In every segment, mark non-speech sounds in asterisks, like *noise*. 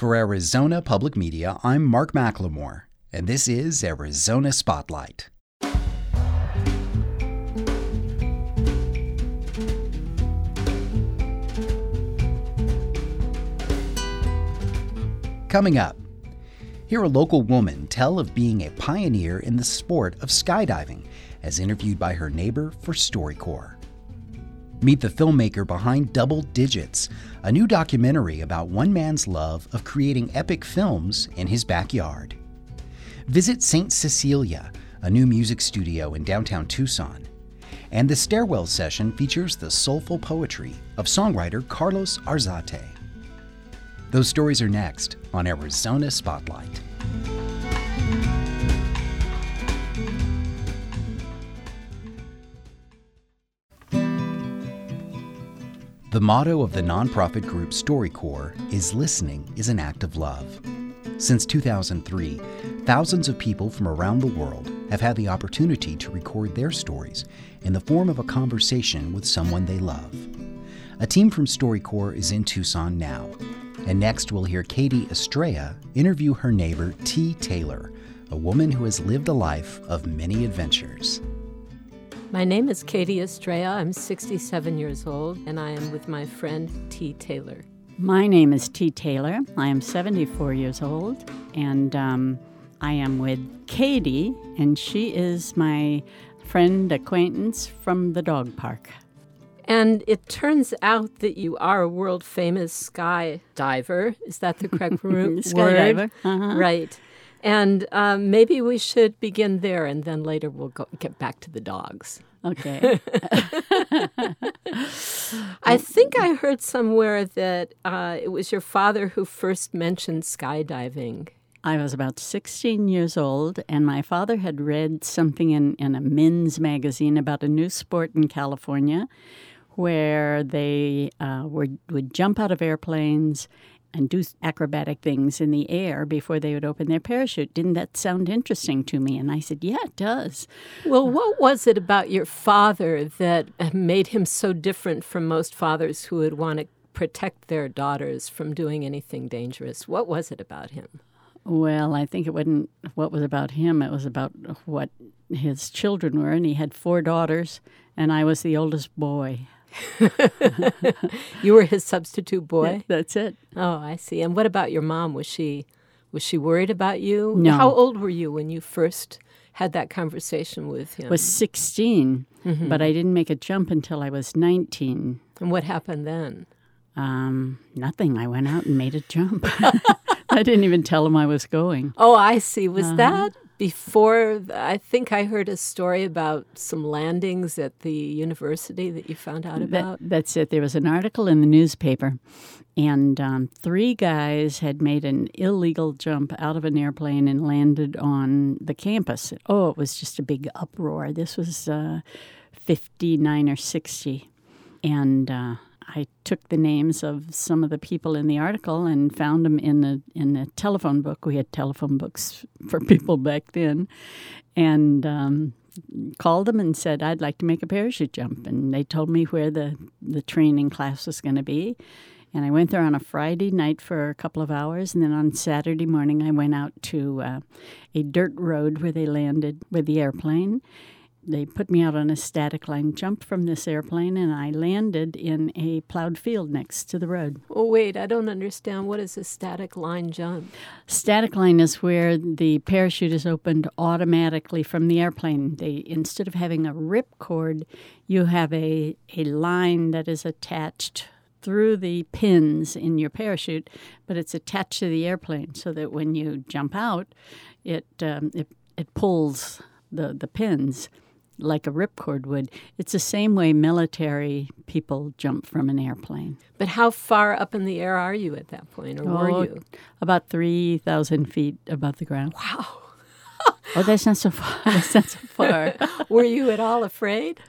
For Arizona Public Media, I'm Mark McLemore, and this is Arizona Spotlight. Coming up, hear a local woman tell of being a pioneer in the sport of skydiving, as interviewed by her neighbor for StoryCorps. Meet the filmmaker behind Double Digits, a new documentary about one man's love of creating epic films in his backyard. Visit St. Cecilia, a new music studio in downtown Tucson. And the Stairwell session features the soulful poetry of songwriter Carlos Arzate. Those stories are next on Arizona Spotlight. The motto of the nonprofit group StoryCorps is Listening is an Act of Love. Since 2003, thousands of people from around the world have had the opportunity to record their stories in the form of a conversation with someone they love. A team from StoryCorps is in Tucson now, and next we'll hear Katie Estrella interview her neighbor T. Taylor, a woman who has lived a life of many adventures. My name is Katie Estrella. I'm 67 years old, and I am with my friend T. Taylor. My name is T. Taylor. I am 74 years old, and um, I am with Katie, and she is my friend acquaintance from the dog park. And it turns out that you are a world famous skydiver. Is that the correct *laughs* word? Skydiver. Uh-huh. Right. And um, maybe we should begin there, and then later we'll go, get back to the dogs. Okay. *laughs* I think I heard somewhere that uh, it was your father who first mentioned skydiving. I was about 16 years old, and my father had read something in, in a men's magazine about a new sport in California where they uh, were, would jump out of airplanes and do acrobatic things in the air before they would open their parachute. Didn't that sound interesting to me? And I said, Yeah, it does. Well, what was it about your father that made him so different from most fathers who would want to protect their daughters from doing anything dangerous? What was it about him? Well, I think it wasn't what was about him, it was about what his children were. And he had four daughters, and I was the oldest boy. *laughs* you were his substitute boy. Yeah, that's it. Oh, I see. And what about your mom? Was she was she worried about you? No. How old were you when you first had that conversation with him? Was 16, mm-hmm. but I didn't make a jump until I was 19. And what happened then? Um, nothing. I went out and made a jump. *laughs* I didn't even tell him I was going. Oh, I see. Was uh-huh. that before I think I heard a story about some landings at the university that you found out about. That, that's it. There was an article in the newspaper, and um, three guys had made an illegal jump out of an airplane and landed on the campus. Oh, it was just a big uproar. This was uh, 59 or 60. And uh, I took the names of some of the people in the article and found them in the in the telephone book. We had telephone books *laughs* for people back then, and um, called them and said I'd like to make a parachute jump. And they told me where the the training class was going to be. And I went there on a Friday night for a couple of hours, and then on Saturday morning I went out to uh, a dirt road where they landed with the airplane they put me out on a static line jump from this airplane, and I landed in a plowed field next to the road. Oh, wait, I don't understand. What is a static line jump? Static line is where the parachute is opened automatically from the airplane. They instead of having a rip cord, you have a, a line that is attached through the pins in your parachute, but it's attached to the airplane so that when you jump out, it um, it, it pulls the, the pins like a ripcord would. It's the same way military people jump from an airplane. But how far up in the air are you at that point, or oh, were you? About 3,000 feet above the ground. Wow. *laughs* oh, that's not so far. *laughs* That's not so far. *laughs* were you at all afraid?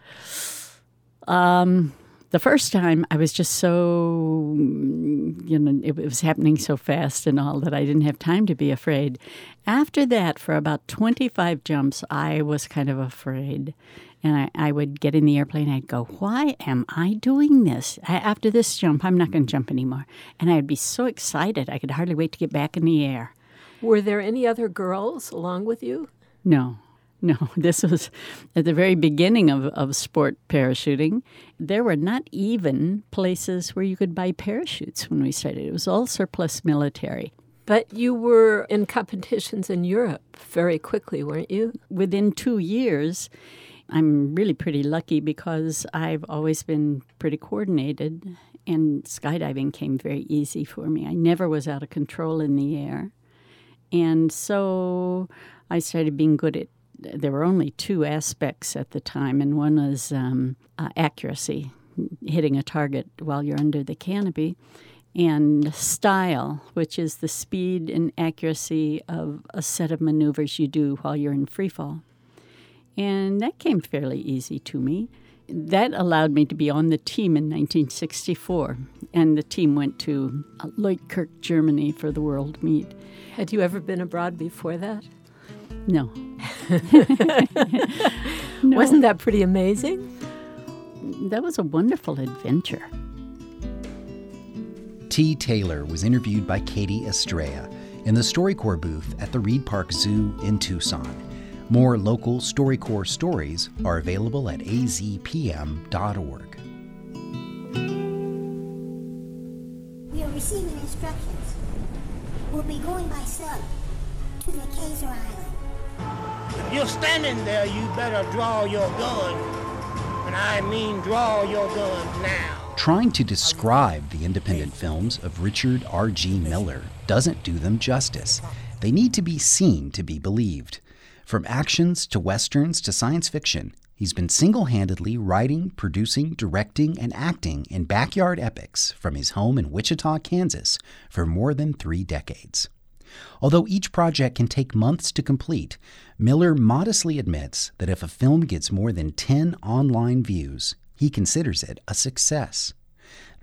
Um, the first time I was just so, you know, it, was happening so fast and all that I didn't have time to be afraid. After that, for about 25 jumps, I was kind of afraid. And I, I would get in the airplane. I'd go, "Why am I doing this? I, after this jump, I'm not going to jump anymore." And I'd be so excited, I could hardly wait to get back in the air. Were there any other girls along with you? No, *laughs* no. This was at the very beginning of, of sport parachuting. There were not even places where you could buy parachutes when we started. It was all surplus military. But you were in competitions in Europe very quickly, weren't you? Within two years, I'm really pretty lucky because I've always been pretty coordinated, and skydiving came very easy for me. I never was out of control in the air. And so I started being good at there were only two aspects at the time, and one was um, uh, accuracy, hitting a target while you're under the canopy, and style, which is the speed and accuracy of a set of maneuvers you do while you're in free fall. And that came fairly easy to me. That allowed me to be on the team in 1964, and the team went to Leutkirch, Germany for the World Meet. Had you ever been abroad before that? No. No. *laughs* Wasn't that pretty amazing? That was a wonderful adventure. T. Taylor was interviewed by Katie Estrella in the StoryCorps booth at the Reid Park Zoo in Tucson. More local StoryCorps stories are available at azpm.org. We are receiving instructions. We'll be going by sub to the Kaiser Island. If you're standing there, you better draw your gun. And I mean draw your gun now trying to describe the independent films of Richard R.G. Miller doesn't do them justice. They need to be seen to be believed. From actions to westerns to science fiction, he's been single handedly writing, producing, directing, and acting in backyard epics from his home in Wichita, Kansas for more than three decades. Although each project can take months to complete, Miller modestly admits that if a film gets more than 10 online views, he considers it a success.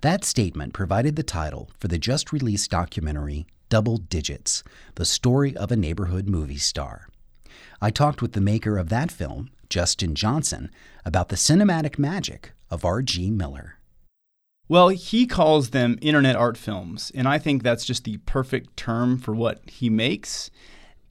That statement provided the title for the just released documentary Double Digits The Story of a Neighborhood Movie Star. I talked with the maker of that film, Justin Johnson, about the cinematic magic of R.G. Miller. Well, he calls them internet art films, and I think that's just the perfect term for what he makes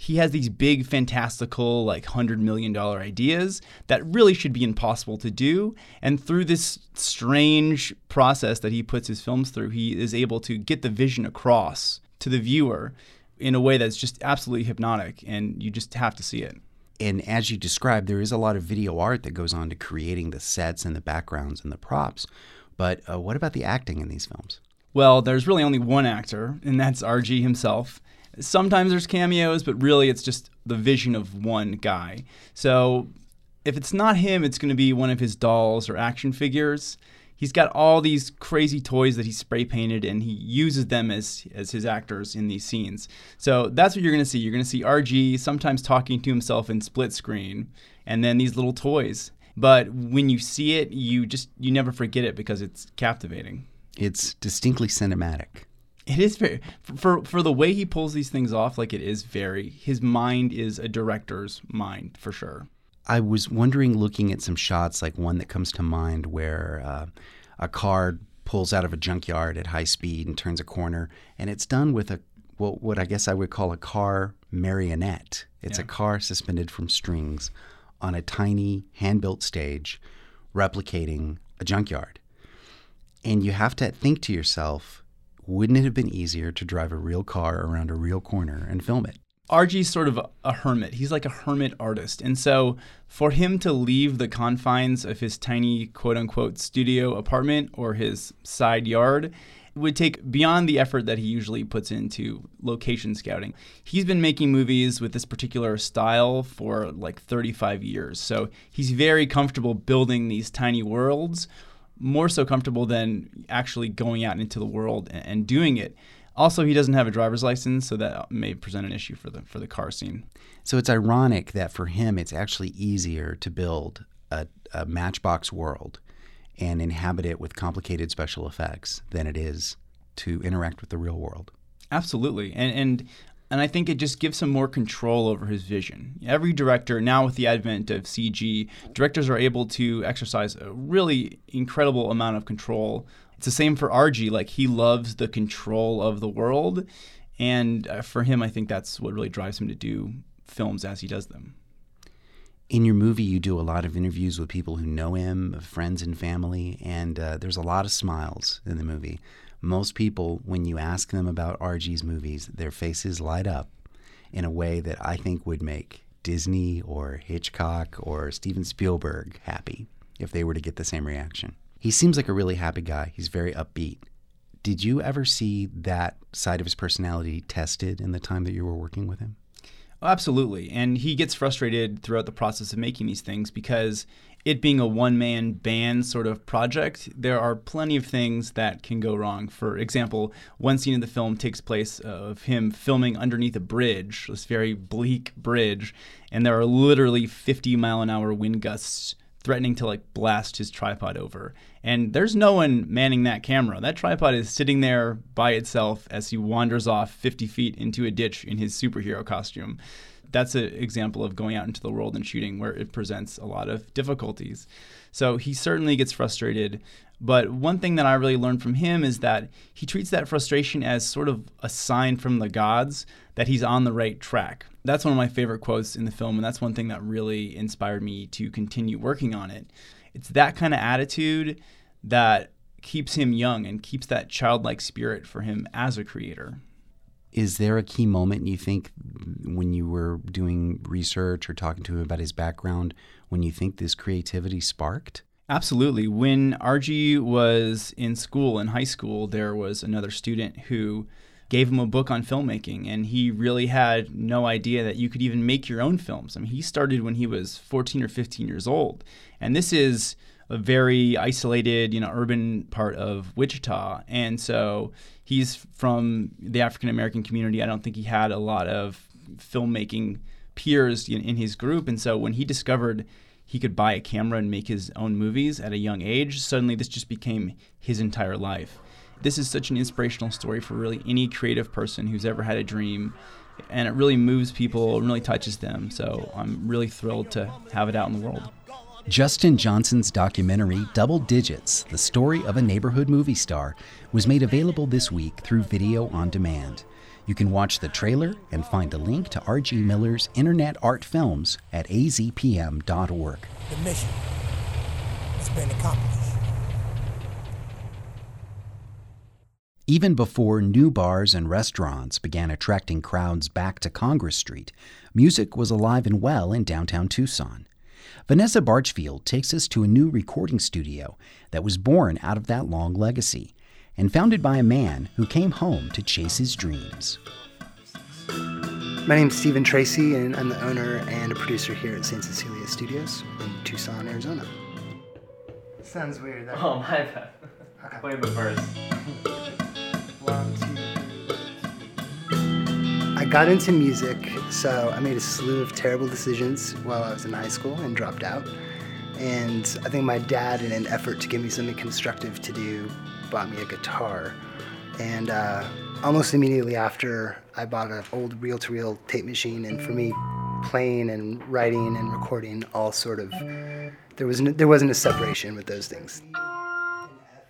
he has these big, fantastical, like $100 million ideas that really should be impossible to do. And through this strange process that he puts his films through, he is able to get the vision across to the viewer in a way that's just absolutely hypnotic. And you just have to see it. And as you described, there is a lot of video art that goes on to creating the sets and the backgrounds and the props. But uh, what about the acting in these films? Well, there's really only one actor, and that's RG himself. Sometimes there's cameos, but really it's just the vision of one guy. So if it's not him, it's going to be one of his dolls or action figures. He's got all these crazy toys that he spray painted, and he uses them as as his actors in these scenes. So that's what you're going to see. You're going to see RG sometimes talking to himself in split screen, and then these little toys. But when you see it, you just you never forget it because it's captivating. It's distinctly cinematic. It is very for for the way he pulls these things off. Like it is very. His mind is a director's mind for sure. I was wondering, looking at some shots, like one that comes to mind, where uh, a car pulls out of a junkyard at high speed and turns a corner, and it's done with a well, what I guess I would call a car marionette. It's yeah. a car suspended from strings on a tiny hand-built stage, replicating a junkyard. And you have to think to yourself, wouldn't it have been easier to drive a real car around a real corner and film it? RG's sort of a hermit. He's like a hermit artist. And so for him to leave the confines of his tiny quote unquote studio apartment or his side yard would take beyond the effort that he usually puts into location scouting. He's been making movies with this particular style for like 35 years. So he's very comfortable building these tiny worlds more so comfortable than actually going out into the world and, doing it. Also, he doesn't have a driver's license, so that may present an issue for the for the car scene. So it's ironic that for him, it's actually easier to build a, a Matchbox world and inhabit it with complicated special effects than it is to interact with the real world. Absolutely, and and and I think it just gives him more control over his vision. Every director, now with the advent of CG, directors are able to exercise a really incredible amount of control. It's the same for RG. Like he loves the control of the world, and uh, for him, I think that's what really drives him to do films as he does them. In your movie, you do a lot of interviews with people who know him, friends and family, and uh, there's a lot of smiles in the movie. Most people, when you ask them about RG's movies, their faces light up in a way that I think would make Disney or Hitchcock or Steven Spielberg happy if they were to get the same reaction. He seems like a really happy guy. He's very upbeat. Did you ever see that side of his personality tested in the time that you were working with him? Oh, absolutely. And he gets frustrated throughout the process of making these things because it being a one man band sort of project, there are plenty of things that can go wrong. For example, one scene in the film takes place of him filming underneath a bridge, this very bleak bridge, and there are literally 50 mile an hour wind gusts threatening to like blast his tripod over. And there's no one manning that camera. That tripod is sitting there by itself as he wanders off 50 feet into a ditch in his superhero costume. That's an example of going out into the world and shooting where it presents a lot of difficulties. So he certainly gets frustrated. But one thing that I really learned from him is that he treats that frustration as sort of a sign from the gods that he's on the right track that's one of my favorite quotes in the film, and that's one thing that really inspired me to continue working on it. It's that kind of attitude that keeps him young and keeps that childlike spirit for him as a creator. Is there a key moment you think when you were doing research or talking to him about his background when you think this creativity sparked? Absolutely. When RG was in school, in high school, there was another student who gave him a book on filmmaking, and he really had no idea that you could even make your own films. I mean, he started when he was 14 or 15 years old, and this is a very isolated, you know, urban part of Wichita, and so he's from the African American community. I don't think he had a lot of filmmaking peers in, in his group, and so when he discovered he could buy a camera and make his own movies at a young age, suddenly this just became his entire life. This is such an inspirational story for really any creative person who's ever had a dream. And it really moves people really touches them. So i'm really thrilled to have it out in the world Justin Johnson's documentary, Double Digits The Story of a Neighborhood Movie Star, was made available this week through Video on Demand. You can watch the trailer and find a link to R.G. Miller's Internet Art Films at azpm.org. The mission has been accomplished. Even before new bars and restaurants began attracting crowds back to Congress Street, music was alive and well in downtown Tucson. Vanessa Barchfield takes us to a new recording studio that was born out of that long legacy and founded by a man who came home to chase his dreams. My name is Stephen Tracy, and I'm the owner and a producer here at St. Cecilia Studios in Tucson, Arizona. Sounds weird. That Oh, my bad. Okay. Play the verse. I got into music, so I made a slew of terrible decisions while I was in high school and dropped out. And I think my dad, in an effort to give me something constructive to do, bought me a guitar. And uh, almost immediately after, I bought an old reel to reel tape machine. And for me, playing and writing and recording all sort of, there, was no, there wasn't a separation with those things.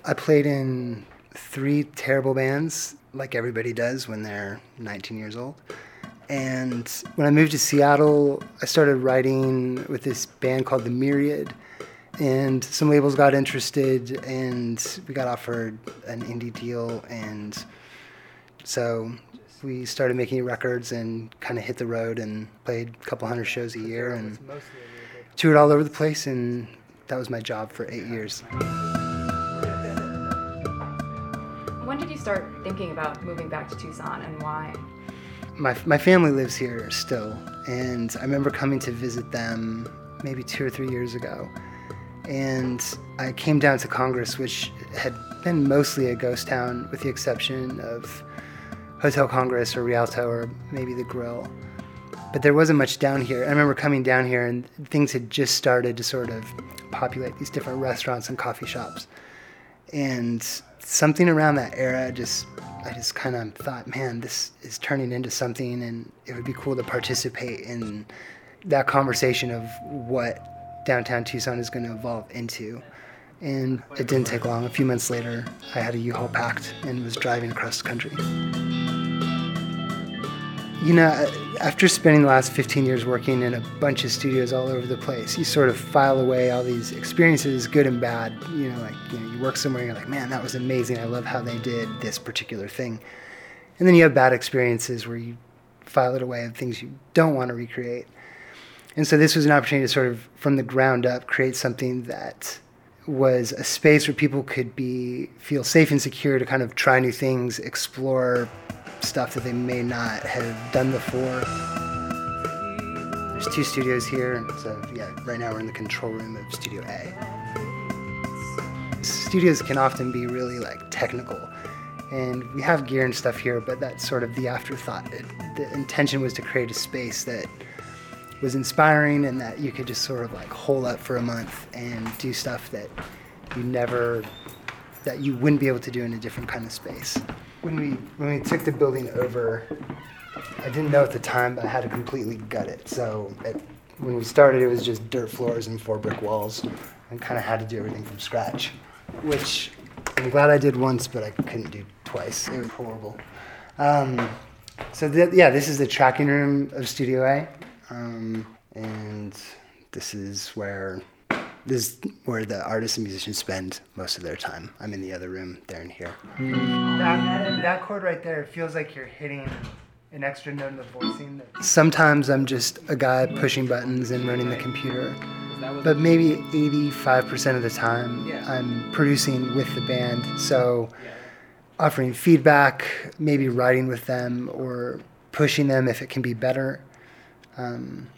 I played in three terrible bands, like everybody does when they're 19 years old. And when I moved to Seattle, I started writing with this band called The Myriad. And some labels got interested, and we got offered an indie deal. And so we started making records and kind of hit the road and played a couple hundred shows a year and toured all over the place. And that was my job for eight years. Start thinking about moving back to Tucson and why? my, my family lives here still, and I remember coming to visit them maybe two or three years ago. And I came down to Congress, which had been mostly a ghost town, with the exception of Hotel Congress or Rialto or maybe the Grill. But there wasn't much down here. I remember coming down here, and things had just started to sort of populate these different restaurants and coffee shops. And something around that era just I just kind of thought, man, this is turning into something, and it would be cool to participate in that conversation of what downtown Tucson is going to evolve into. And it didn't take long. A few months later, I had a U-Haul packed and was driving across the country. You know, after spending the last 15 years working in a bunch of studios all over the place, you sort of file away all these experiences, good and bad. You know, like you, know, you work somewhere and you're like, man, that was amazing. I love how they did this particular thing. And then you have bad experiences where you file it away of things you don't want to recreate. And so this was an opportunity to sort of, from the ground up, create something that was a space where people could be feel safe and secure to kind of try new things, explore stuff that they may not have done before. There's two studios here, so yeah, right now we're in the control room of Studio A. Studios can often be really like technical, and we have gear and stuff here, but that's sort of the afterthought. It, the intention was to create a space that was inspiring and that you could just sort of like hole up for a month and do stuff that you never that you wouldn't be able to do in a different kind of space when we when we took the building over, I didn't know at the time, but I had to completely gut it. So it, when we started, it was just dirt floors and four brick walls, and kind of had to do everything from scratch, which I'm glad I did once, but I couldn't do twice. It was horrible. Um, so th- yeah, this is the tracking room of Studio A, um, and this is where this is where the artists and musicians spend most of their time. I'm in the other room, they're in here. That, that chord right there feels like you're hitting an extra note in the voicing. Sometimes I'm just a guy pushing buttons and running the computer. But maybe 85% of the time I'm producing with the band. So offering feedback, maybe writing with them or pushing them if it can be better. Um,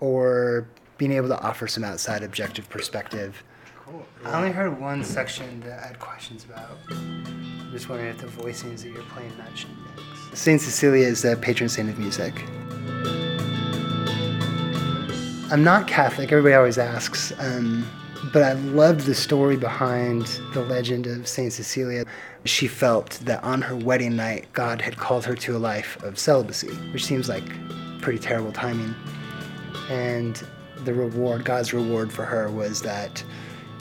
or being able to offer some outside objective perspective. Cool. I only heard one section that I had questions about. I'm just wondering if the voicings that you're playing match index. Saint Cecilia is the patron saint of music. I'm not Catholic, everybody always asks, um, but I loved the story behind the legend of Saint Cecilia. She felt that on her wedding night, God had called her to a life of celibacy, which seems like pretty terrible timing. And the reward, God's reward for her was that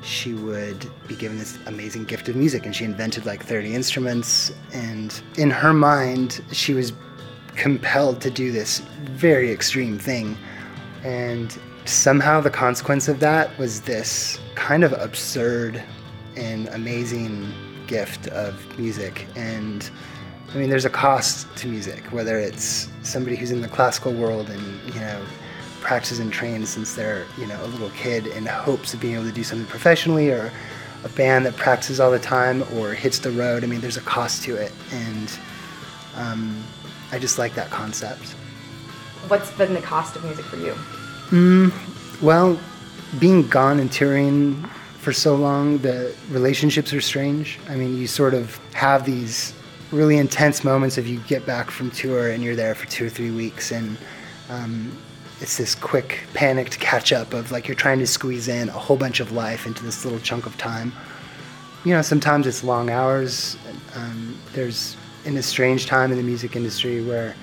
she would be given this amazing gift of music and she invented like 30 instruments and in her mind she was compelled to do this very extreme thing and somehow the consequence of that was this kind of absurd and amazing gift of music and I mean there's a cost to music whether it's somebody who's in the classical world and you know practices and trains since they're you know a little kid in hopes of being able to do something professionally or a band that practices all the time or hits the road. I mean, there's a cost to it, and um, I just like that concept. What's been the cost of music for you? Mm, well, being gone and touring for so long, the relationships are strange. I mean, you sort of have these really intense moments if you get back from tour and you're there for two or three weeks and um, it's this quick panicked catch up of like you're trying to squeeze in a whole bunch of life into this little chunk of time. You know sometimes it's long hours um, there's in a strange time in the music industry where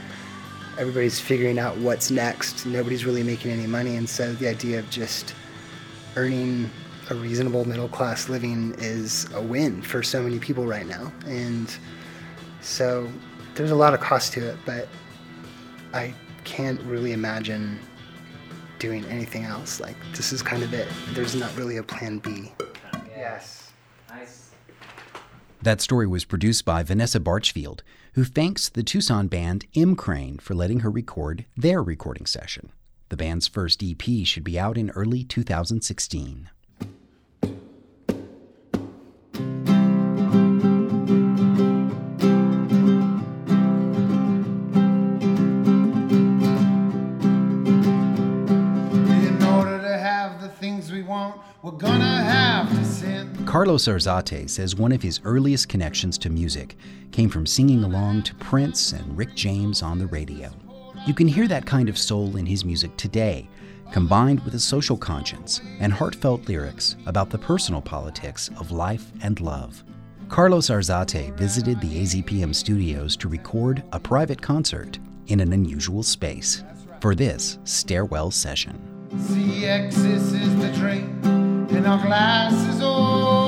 everybody's figuring out what's next nobody's really making any money and so the idea of just earning a reasonable middle class living is a win for so many people right now. And so there's a lot of cost to it but i can't really imagine doing anything else. Like this is kind of it. There's not really a plan B. Yes. Nice. That story was produced by Vanessa Barchfield, who thanks the Tucson band M Crane for letting her record their recording session. The band's first EP should be out in early 2016. Carlos Arzate says one of his earliest connections to music came from singing along to Prince and Rick James on the radio. You can hear that kind of soul in his music today, combined with a social conscience and heartfelt lyrics about the personal politics of life and love. Carlos Arzate visited the AZPM studios to record a private concert in an unusual space for this stairwell session. CXS is the drink, and our glass is overfull.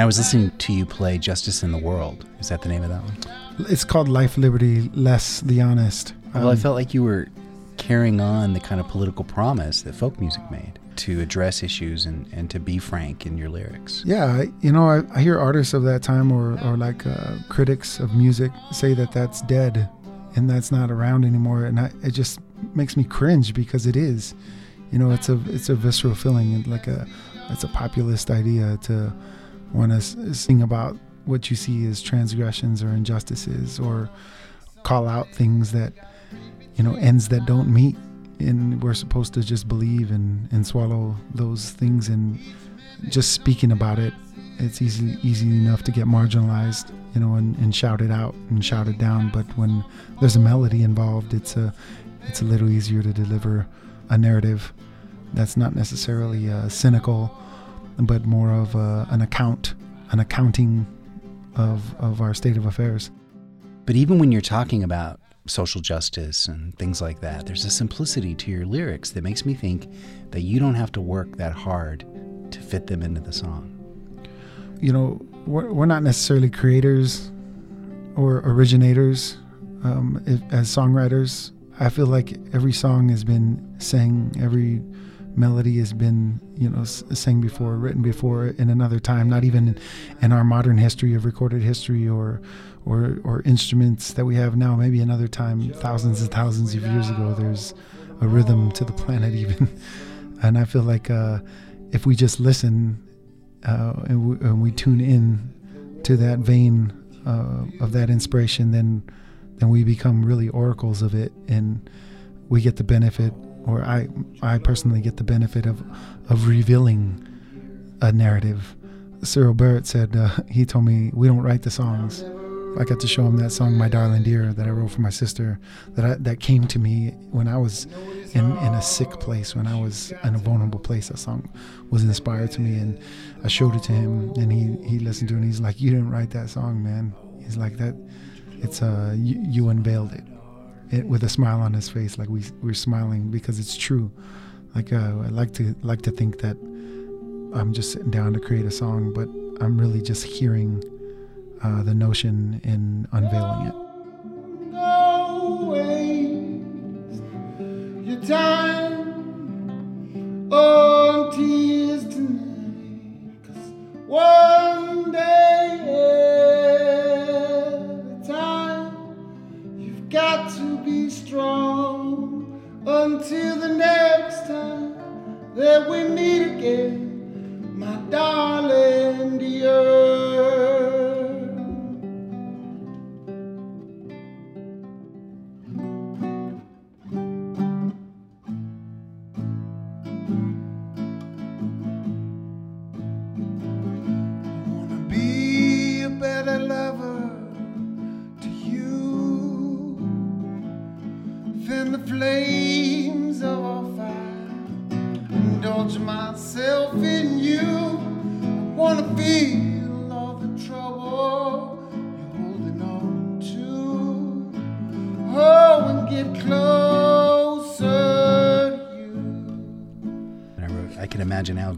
When I was listening to you play Justice in the World, is that the name of that one? It's called Life, Liberty, Less the Honest. Well, I Um, felt like you were carrying on the kind of political promise that folk music made to address issues and, and to be frank in your lyrics. Yeah, you know, I, I hear artists of that time or, or like uh, critics of music say that that's dead and that's not around anymore, and I, it just makes me cringe because it is. You know, it's a it's a visceral feeling, and like a it's a populist idea to want to sing about what you see as transgressions or injustices or call out things that you know ends that don't meet. And we're supposed to just believe and, and swallow those things and just speaking about it. It's easy easy enough to get marginalized you know and, and shouted out and shouted down. But when there's a melody involved it's a it's a little easier to deliver a narrative that's not necessarily uh, cynical but more of a, an account an accounting of of our state of affairs But even when you're talking about social justice and things like that, there's a simplicity to your lyrics that makes me think that you don't have to work that hard to fit them into the song. you know, we're, we're not necessarily creators or originators um, if, as songwriters. I feel like every song has been sang, every melody has been, you know, sang before, written before in another time, not even in, in our modern history of recorded history or, or, or instruments that we have now. Maybe another time, thousands and thousands of years ago, there's a rhythm to the planet, *laughs* even. and I feel like uh, if we just listen uh, and, we, and we tune in to that vein uh, of that inspiration, then then we become really oracles of it, and we get the benefit, or I I personally get the benefit of of revealing a narrative. Cyril Barrett said uh, he told me we don't write the songs. I got to show him that song, "My Darling Dear," that I wrote for my sister. That I, that came to me when I was in, in a sick place, when I was in a vulnerable place. That song was inspired to me, and I showed it to him, and he he listened to it, and he's like, "You didn't write that song, man." He's like that. It's uh, you, you unveiled it. It, with a smile on his face, like we we're smiling because it's true. Like uh, I like to like to think that I'm just sitting down to create a song, but I'm really just hearing uh, the notion and unveiling it. Go strong until the next time that we meet again, my darling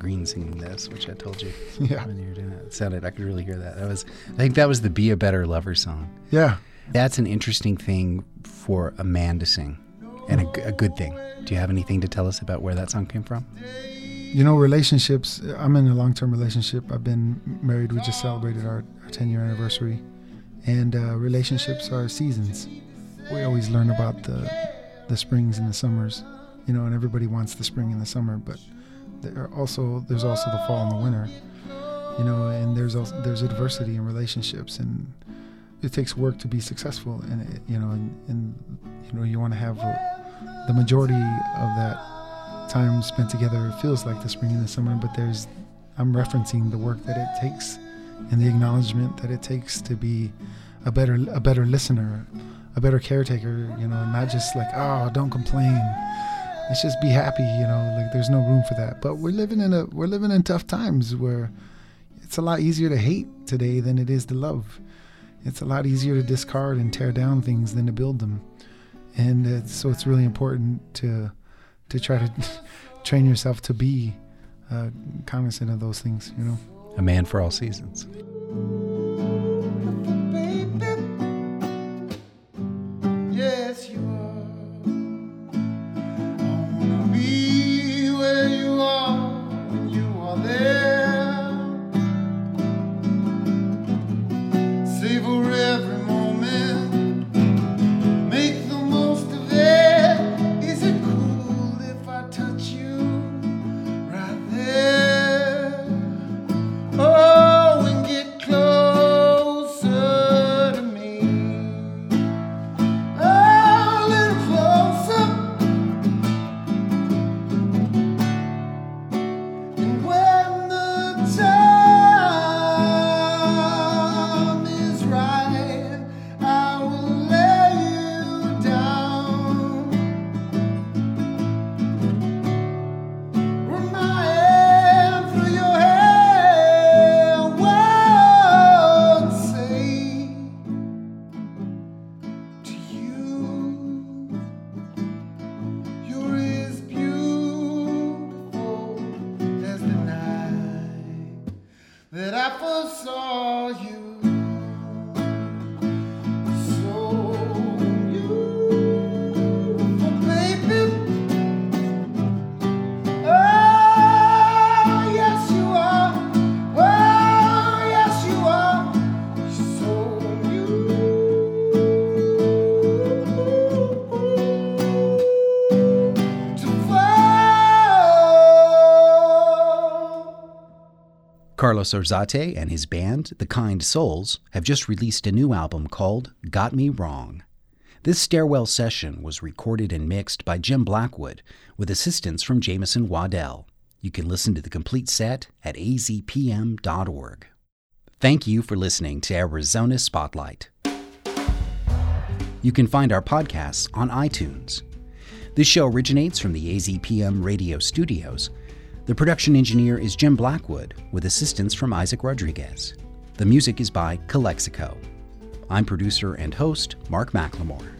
Green singing this, which I told you *laughs* Yeah. when you were doing it. It sounded, I could really hear that. That was, I think that was the "Be a Better Lover" song. Yeah. That's an interesting thing for a man to sing, and a good thing. Do you have anything to tell us about where that song came from? You know, relationships. I'm in a long term relationship. I've been married. We just celebrated our, our 10 year anniversary. And uh, relationships are seasons. We always learn about the, the springs and the summers, you know, and everybody wants the spring and the summer, but there also there's also the fall and the winter, you know, and there's also, there's adversity in relationships, and it takes work to be successful, and you know, and, and you know you want to have a, the majority of that time spent together feels like the spring and the summer, but there's I'm referencing the work that it takes and the acknowledgement that it takes to be a better a better listener, a better caretaker. You know, not just like oh, don't complain. Let's just be happy. You know, like there's no room for that. But we're living in a we're living in tough times where it's a lot easier to hate today than it is to love. It's a lot easier to discard and tear down things than to build them. And uh, so it's really important to to try to *laughs* train yourself to be uh, cognizant of those things. You know, a man for all seasons. Carlos Arzate and his band, The Kind Souls, have just released a new album called Got Me Wrong. This stairwell session was recorded and mixed by Jim Blackwood with assistance from Jameson Waddell. You can listen to the complete set at azpm.org. Thank you for listening to Arizona Spotlight. You can find our podcasts on iTunes. This show originates from the AZPM radio studios. The production engineer is Jim Blackwood, with assistance from Isaac Rodriguez. The music is by Calexico. I'm producer and host Mark McLemore.